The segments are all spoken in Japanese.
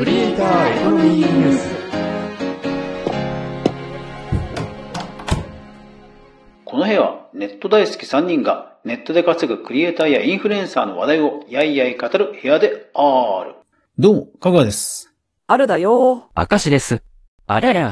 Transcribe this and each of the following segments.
クリエイターエコノミーニュースこの部屋はネット大好き3人がネットで稼ぐクリエイターやインフルエンサーの話題をやいやい語る部屋である。どうも、かぐわです。あるだよ。明石です。あらら。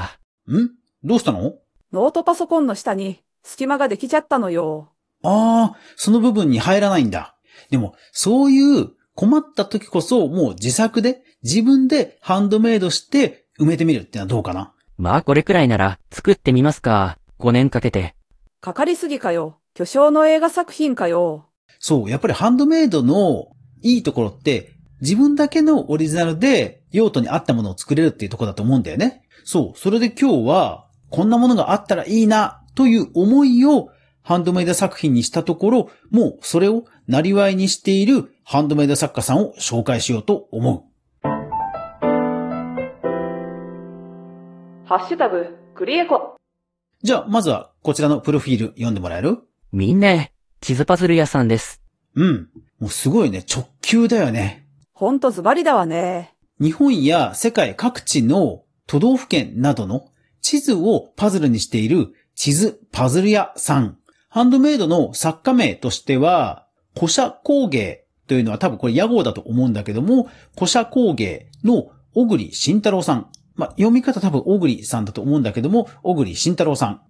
ん？どうしたの？ノートパソコンの下に隙間ができちゃったのよ。ああ、その部分に入らないんだ。でも、そういう困った時こそもう自作で自分でハンドメイドして埋めてみるってのはどうかな？まあこれくらいなら作ってみますか。5年かけて。かかりすぎかよ。巨匠の映画作品かよ。そう、やっぱりハンドメイドのいいところって自分だけのオリジナルで用途に合ったものを作れるっていうところだと思うんだよね。そう、それで今日はこんなものがあったらいいなという思いをハンドメイド作品にしたところ、もうそれをなりわいにしているハンドメイド作家さんを紹介しようと思う。ハッシュタグ、クリエコ。じゃあ、まずはこちらのプロフィール読んでもらえる？みんな、地図パズル屋さんです。うん。もうすごいね、直球だよね。ほんとズバリだわね。日本や世界各地の都道府県などの地図をパズルにしている地図パズル屋さん。ハンドメイドの作家名としては、古社工芸というのは多分これ屋号だと思うんだけども、古社工芸の小栗慎太郎さん。まあ、読み方多分小栗さんだと思うんだけども、小栗慎太郎さん。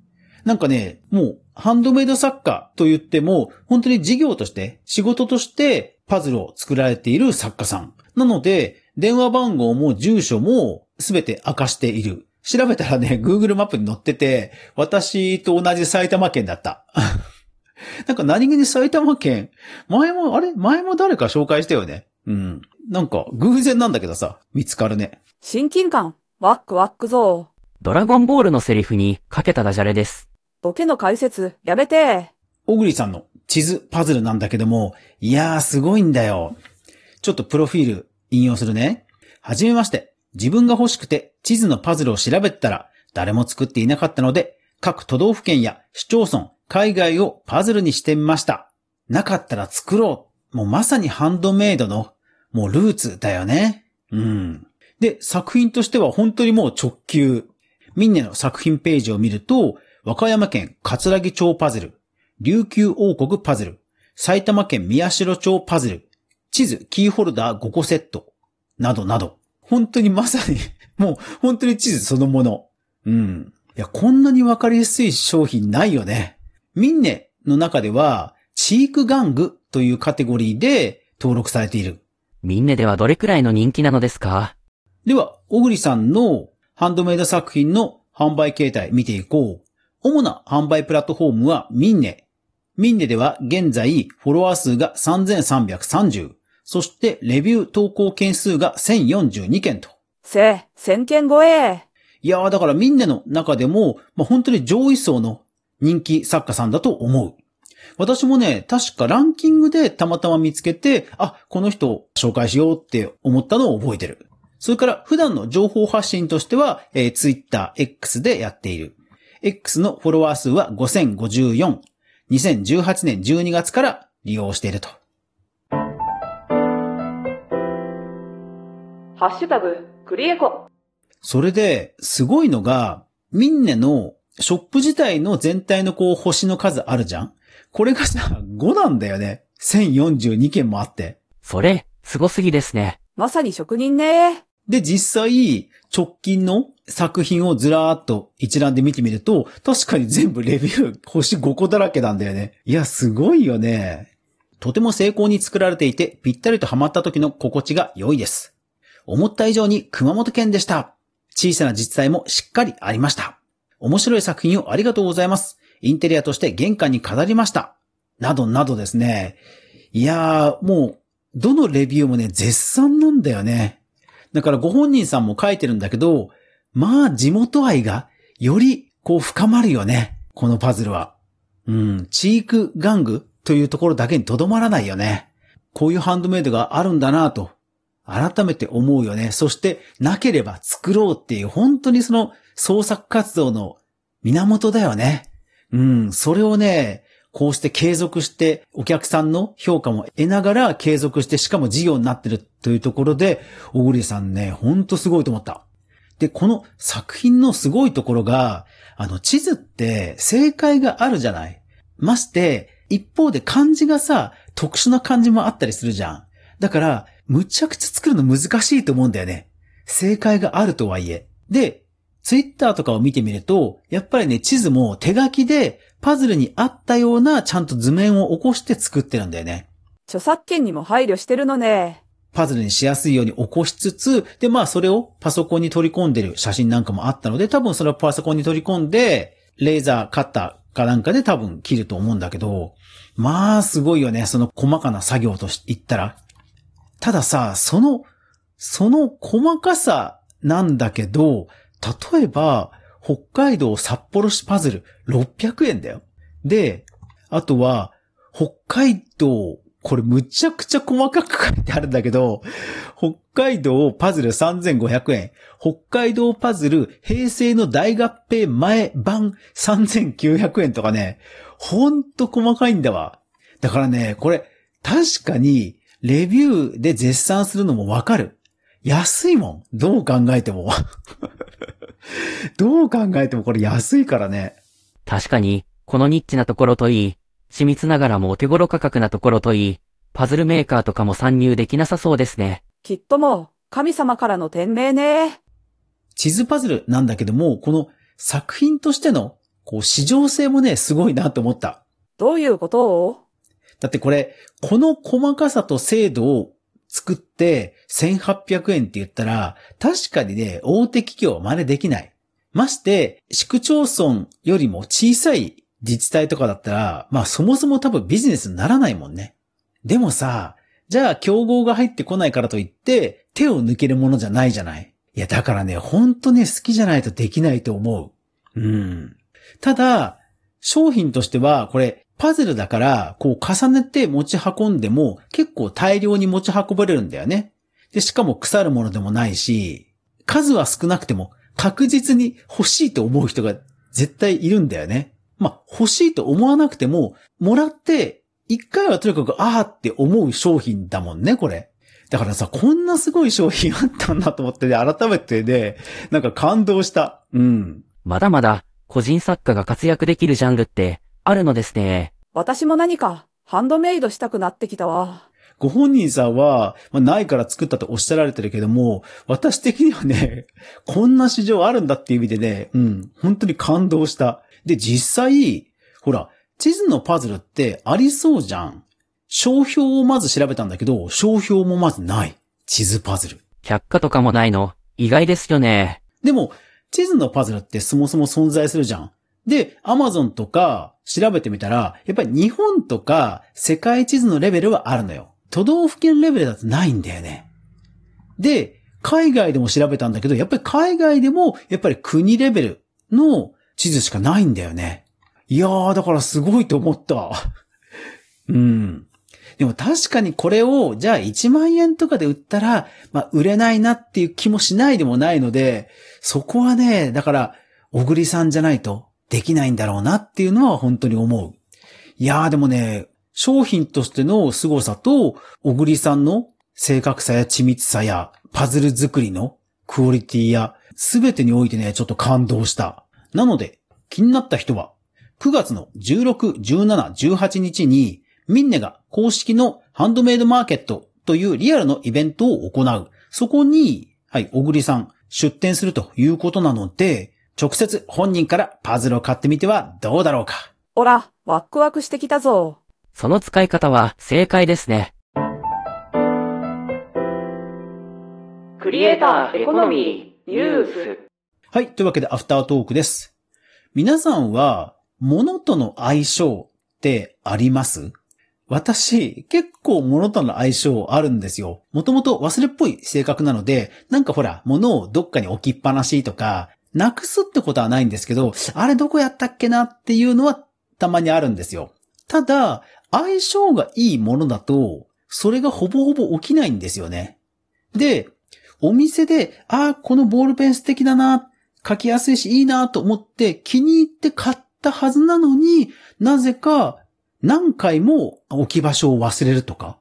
なんかね、もう、ハンドメイド作家と言っても、本当に事業として、仕事としてパズルを作られている作家さん。なので、電話番号も住所もすべて明かしている。調べたらね、Google マップに載ってて、私と同じ埼玉県だった。なんか何気に埼玉県、前も、あれ？前も誰か紹介したよね。うん。なんか偶然なんだけどさ、見つかるね。親近感、ワックワックぞ。ドラゴンボールのセリフにかけたダジャレです。ボケの解説、やめて。小栗さんの地図パズルなんだけども、いやーすごいんだよ。ちょっとプロフィール引用するね。はじめまして。自分が欲しくて地図のパズルを調べたら誰も作っていなかったので、各都道府県や市町村、海外をパズルにしてみました。なかったら作ろう。もうまさにハンドメイドの、もうルーツだよね。うん。で、作品としては本当にもう直球。ミンネの作品ページを見ると、和歌山県葛城町パズル、琉球王国パズル、埼玉県宮代町パズル、地図キーホルダー5個セット、などなど。本当にまさに、もう本当に地図そのもの。うん。いや、こんなにわかりやすい商品ないよね。ミンネの中では、チーク玩具というカテゴリーで登録されている。みんなではどれくらいの人気なのですか？では、小栗さんのハンドメイド作品の販売形態見ていこう。主な販売プラットフォームはミンネ。ミンネでは現在フォロワー数が3330。そしてレビュー投稿件数が1042件と。せ、千件超え。いやーだからミンネの中でも、まあ、本当に上位層の人気作家さんだと思う。私もね、確かランキングでたまたま見つけて、あ、この人紹介しようって思ったのを覚えてる。それから普段の情報発信としては、えー、Twitter X でやっている。X のフォロワー数は5054。2018年12月から利用していると。ハッシュタグ、クリエコ。それで、すごいのが、ミンネのショップ自体の全体のこう星の数あるじゃん？これがさ、5なんだよね。1042件もあって。それ、すごすぎですね。まさに職人ね。で、実際、直近の作品をずらーっと一覧で見てみると、確かに全部レビュー星5個だらけなんだよね。いや、すごいよね。とても成功に作られていて、ぴったりとハマった時の心地が良いです。思った以上に熊本県でした。小さな実際もしっかりありました。面白い作品をありがとうございます。インテリアとして玄関に飾りました。などなどですね。いやー、もう、どのレビューもね、絶賛なんだよね。だからご本人さんも書いてるんだけど、まあ地元愛がよりこう深まるよね。このパズルは。うん、チーク玩具というところだけにとどまらないよね。こういうハンドメイドがあるんだなと、改めて思うよね。そして、なければ作ろうっていう、本当にその創作活動の源だよね。うん、それをね、こうして継続してお客さんの評価も得ながら継続してしかも事業になってるというところで、小栗さんね、ほんとすごいと思った。で、この作品のすごいところが、あの地図って正解があるじゃないまして、一方で漢字がさ、特殊な漢字もあったりするじゃん。だから、むちゃくちゃ作るの難しいと思うんだよね。正解があるとはいえ。で、ツイッターとかを見てみると、やっぱりね、地図も手書きでパズルに合ったようなちゃんと図面を起こして作ってるんだよね。著作権にも配慮してるのね。パズルにしやすいように起こしつつ、で、まあそれをパソコンに取り込んでる写真なんかもあったので、多分それをパソコンに取り込んで、レーザーカッターかなんかで多分切ると思うんだけど、まあすごいよね、その細かな作業と言ったら。たださ、その、その細かさなんだけど、例えば、北海道札幌市パズル600円だよ。で、あとは、北海道、これむちゃくちゃ細かく書いてあるんだけど、北海道パズル3500円、北海道パズル平成の大合併前版3900円とかね、ほんと細かいんだわ。だからね、これ確かにレビューで絶賛するのもわかる。安いもん。どう考えても。どう考えてもこれ安いからね。確かに、このニッチなところといい、緻密ながらもお手頃価格なところといい、パズルメーカーとかも参入できなさそうですね。きっともう、神様からの天命ね。地図パズルなんだけども、この作品としての、こう、市場性もね、すごいなと思った。どういうこと？をだってこれ、この細かさと精度を作って1800円って言ったら、確かにね、大手企業は真似できない。まして、市区町村よりも小さい自治体とかだったら、まあそもそも多分ビジネスにならないもんね。でもさ、じゃあ競合が入ってこないからといって、手を抜けるものじゃないじゃない。いや、だからね、ほんとね、好きじゃないとできないと思う。うん。ただ、商品としては、これ、パズルだから、こう重ねて持ち運んでも結構大量に持ち運ばれるんだよね。で、しかも腐るものでもないし、数は少なくても確実に欲しいと思う人が絶対いるんだよね。まあ、欲しいと思わなくても、もらって、一回はとにかく、あーって思う商品だもんね、これ。だからさ、こんなすごい商品あったんだと思ってね、改めてね、なんか感動した。うん。まだまだ、個人作家が活躍できるジャンルって、あるのですね。私も何か、ハンドメイドしたくなってきたわ。ご本人さんは、まあ、ないから作ったとおっしゃられてるけども、私的にはね、こんな市場あるんだっていう意味でね、うん、本当に感動した。で、実際、ほら、地図のパズルってありそうじゃん。商標をまず調べたんだけど、商標もまずない。地図パズル。却下とかもないの、意外ですよね。でも、地図のパズルってそもそも存在するじゃん。で、アマゾンとか調べてみたら、やっぱり日本とか世界地図のレベルはあるのよ。都道府県レベルだとないんだよね。で、海外でも調べたんだけど、やっぱり海外でも、やっぱり国レベルの地図しかないんだよね。いやー、だからすごいと思った。うん。でも確かにこれを、じゃあ1万円とかで売ったら、まあ売れないなっていう気もしないでもないので、そこはね、だから、小栗さんじゃないとできないんだろうなっていうのは本当に思う。いやーでもね、商品としての凄さと、小栗さんの正確さや緻密さや、パズル作りのクオリティや、すべてにおいてね、ちょっと感動した。なので、気になった人は、9月の16、17、18日に、ミンネが公式のハンドメイドマーケットというリアルのイベントを行う。そこに、はい、小栗さん出展するということなので、直接本人からパズルを買ってみてはどうだろうか。おら、ワクワクしてきたぞ。その使い方は正解ですね。クリエイターエコノミーニュース。はい。というわけで、アフタートークです。皆さんは、物との相性ってあります？私、結構物との相性あるんですよ。もともと忘れっぽい性格なので、なんかほら、物をどっかに置きっぱなしとか、なくすってことはないんですけど、あれどこやったっけなっていうのはたまにあるんですよ。ただ、相性がいいものだと、それがほぼほぼ起きないんですよね。で、お店で、ああ、このボールペン素敵だな、書きやすいしいいなと思って気に入って買ったはずなのに、なぜか何回も置き場所を忘れるとか。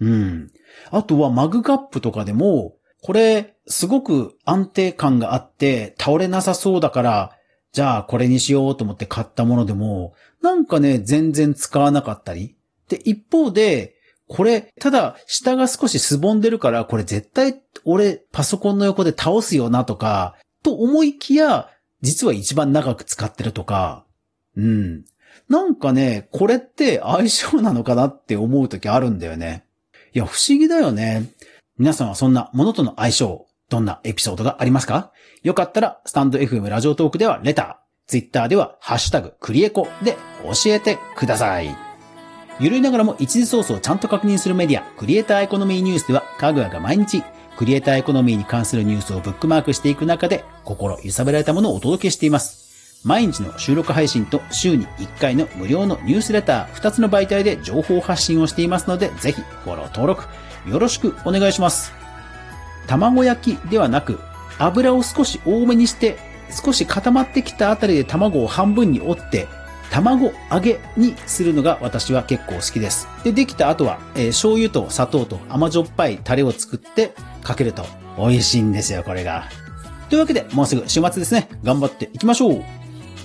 うん。あとはマグカップとかでも、これ、すごく安定感があって、倒れなさそうだから、じゃあこれにしようと思って買ったものでも、なんかね、全然使わなかったり。で、一方で、これ、ただ、下が少しすぼんでるから、これ絶対、俺、パソコンの横で倒すよなとか、と思いきや、実は一番長く使ってるとか、うん。なんかね、これって相性なのかなって思う時あるんだよね。いや、不思議だよね。皆さんはそんなものとの相性、どんなエピソードがありますか？よかったら、スタンド FM ラジオトークではレター、ツイッターではハッシュタグクリエコで教えてください。ゆるいながらも一時ソースをちゃんと確認するメディア、クリエイターエコノミーニュースでは、かぐわが毎日、クリエイターエコノミーに関するニュースをブックマークしていく中で、心揺さぶられたものをお届けしています。毎日の収録配信と週に1回の無料のニュースレター2つの媒体で情報発信をしていますので、ぜひフォロー登録よろしくお願いします。卵焼きではなく、油を少し多めにして、少し固まってきたあたりで卵を半分に折って、卵揚げにするのが私は結構好きです。で、できた後は、えー醤油と砂糖と甘じょっぱいタレを作ってかけると美味しいんですよ、これが。というわけで、もうすぐ週末ですね。頑張っていきましょう。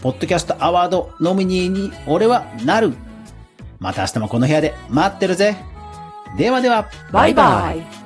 ポッドキャストアワードノミニーに俺はなる。また明日もこの部屋で待ってるぜ。ではでは。バイバイ